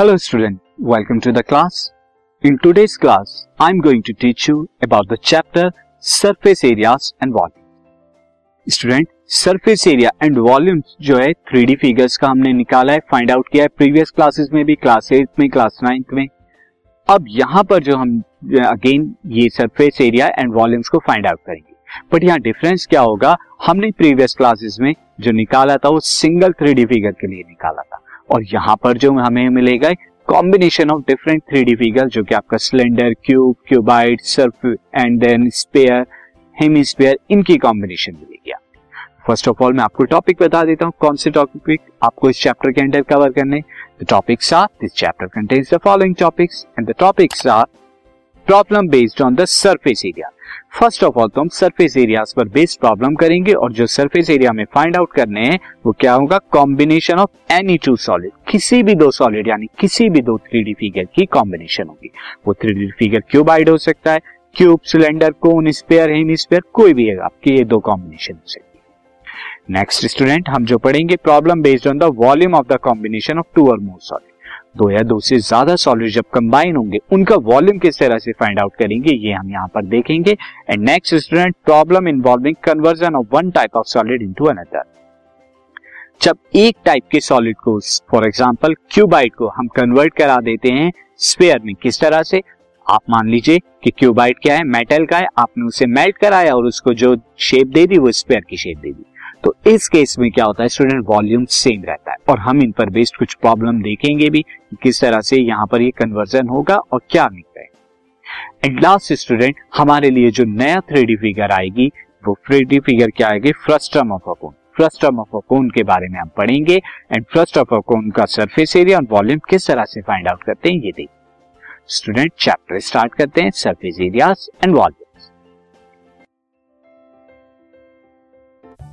Hello student, welcome to the class. In today's class, I'm going to teach you about the chapter surface areas and volume. Student, surface area and volume जो है three D figures का हमने निकाला है find out किया है previous classes में भी क्लास एट में क्लास नाइन्थ में अब यहाँ पर जो हम अगेन ये सरफेस एरिया एंड वॉल्यूम्स को फाइंड आउट करेंगे बट यहाँ डिफरेंस क्या होगा हमने प्रीवियस क्लासेस में जो निकाला था वो सिंगल थ्री डी फिगर के लिए निकाला था और यहाँ पर जो हमें मिलेगा combination of different three D figure जो कि आपका cylinder cube cuboid surf and then sphere hemisphere इनकी कॉम्बिनेशन मिलेगी फ़र्स्ट ऑफ़ ऑल मैं आपको टॉपिक बता देता हूँ, कौन से टॉपिक आपको इस चैप्टर के अंदर कवर करने the topics are this chapter contains the following topics and the topics are problem based on the surface area first of all तो हम सरफेस एरियाज़ पर बेस्ड प्रॉब्लम करेंगे और जो सरफेस एरिया में फाइंड आउट करने हैं, वो क्या होगा? Combination of any two solid किसी भी दो सॉलिड यानी किसी भी दो थ्री फिगर की कॉम्बिनेशन होगी। वो थ्री फिगर क्यूबाइड हो सकता है? Cube cylinder cone sphere hemisphere कोई भी है आपके ये दो कॉम्बिनेशन हो सकती है। नेक्स्ट स्टूडेंट हम जो पढ़ेंगे problem based on the volume of the combination of two और मोर सॉलिड दो या दो से ज़्यादा सॉलिड जब कंबाइन होंगे, उनका वॉल्यूम किस तरह से फाइंड आउट करेंगे, ये हम यहाँ पर देखेंगे। And next student problem involving conversion of one type of solid into another जब एक टाइप के सॉलिड को फॉर एग्ज़ाम्पल क्यूबाइट को हम कन्वर्ट करा देते हैं स्पेयर में किस तरह से? आप मान लीजिए कि क्यूबाइट क्या है? मेटल का है। आपने उसे मेल्ट कराया और उसको जो शेप दे दी, वो स्पेयर की शेप दे दी। तो इस केस में क्या होता है? स्टूडेंट वॉल्यूम सेम रहता है। और हम इन पर बेस्ड कुछ प्रॉब्लम देखेंगे भी किस तरह से यहाँ पर ये कन्वर्जन होगा और क्या निकले एंड लास्ट स्टूडेंट हमारे लिए जो नया थ्री फिगर आएगी, वो थ्री फिगर क्या आएगी? Frustum of a cone frustum of a cone के बारे में हम पढ़ेंगे एंड फ्रस्ट ऑफ़ अकोन का सरफेस एरिया और वॉल्यूम किस तरह से फाइंड आउट करते हैं, ये देखिए। स्टूडेंट चैप्टर स्टार्ट करते हैं surface areas and volume